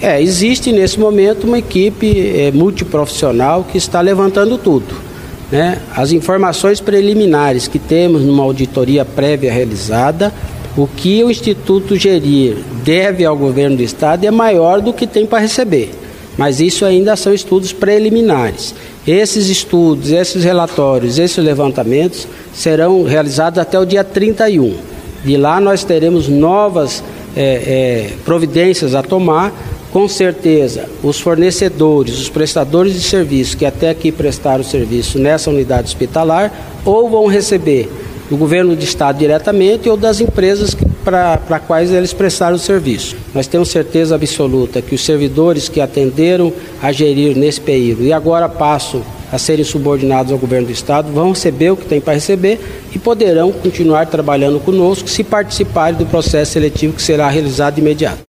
É, existe nesse momento uma equipe é, multiprofissional que está levantando tudo. Né? As informações preliminares que temos numa auditoria prévia realizada, o que o Instituto Gerir deve ao governo do Estado é maior do que tem para receber. Mas isso ainda são estudos preliminares. Esses estudos, esses relatórios, esses levantamentos serão realizados até o dia 31. De lá nós teremos novas é, é, providências a tomar com certeza, os fornecedores, os prestadores de serviço que até aqui prestaram serviço nessa unidade hospitalar, ou vão receber do governo do estado diretamente ou das empresas para quais eles prestaram o serviço. Nós temos certeza absoluta que os servidores que atenderam a gerir nesse período e agora passam a serem subordinados ao governo do estado vão receber o que tem para receber e poderão continuar trabalhando conosco se participarem do processo seletivo que será realizado de imediato.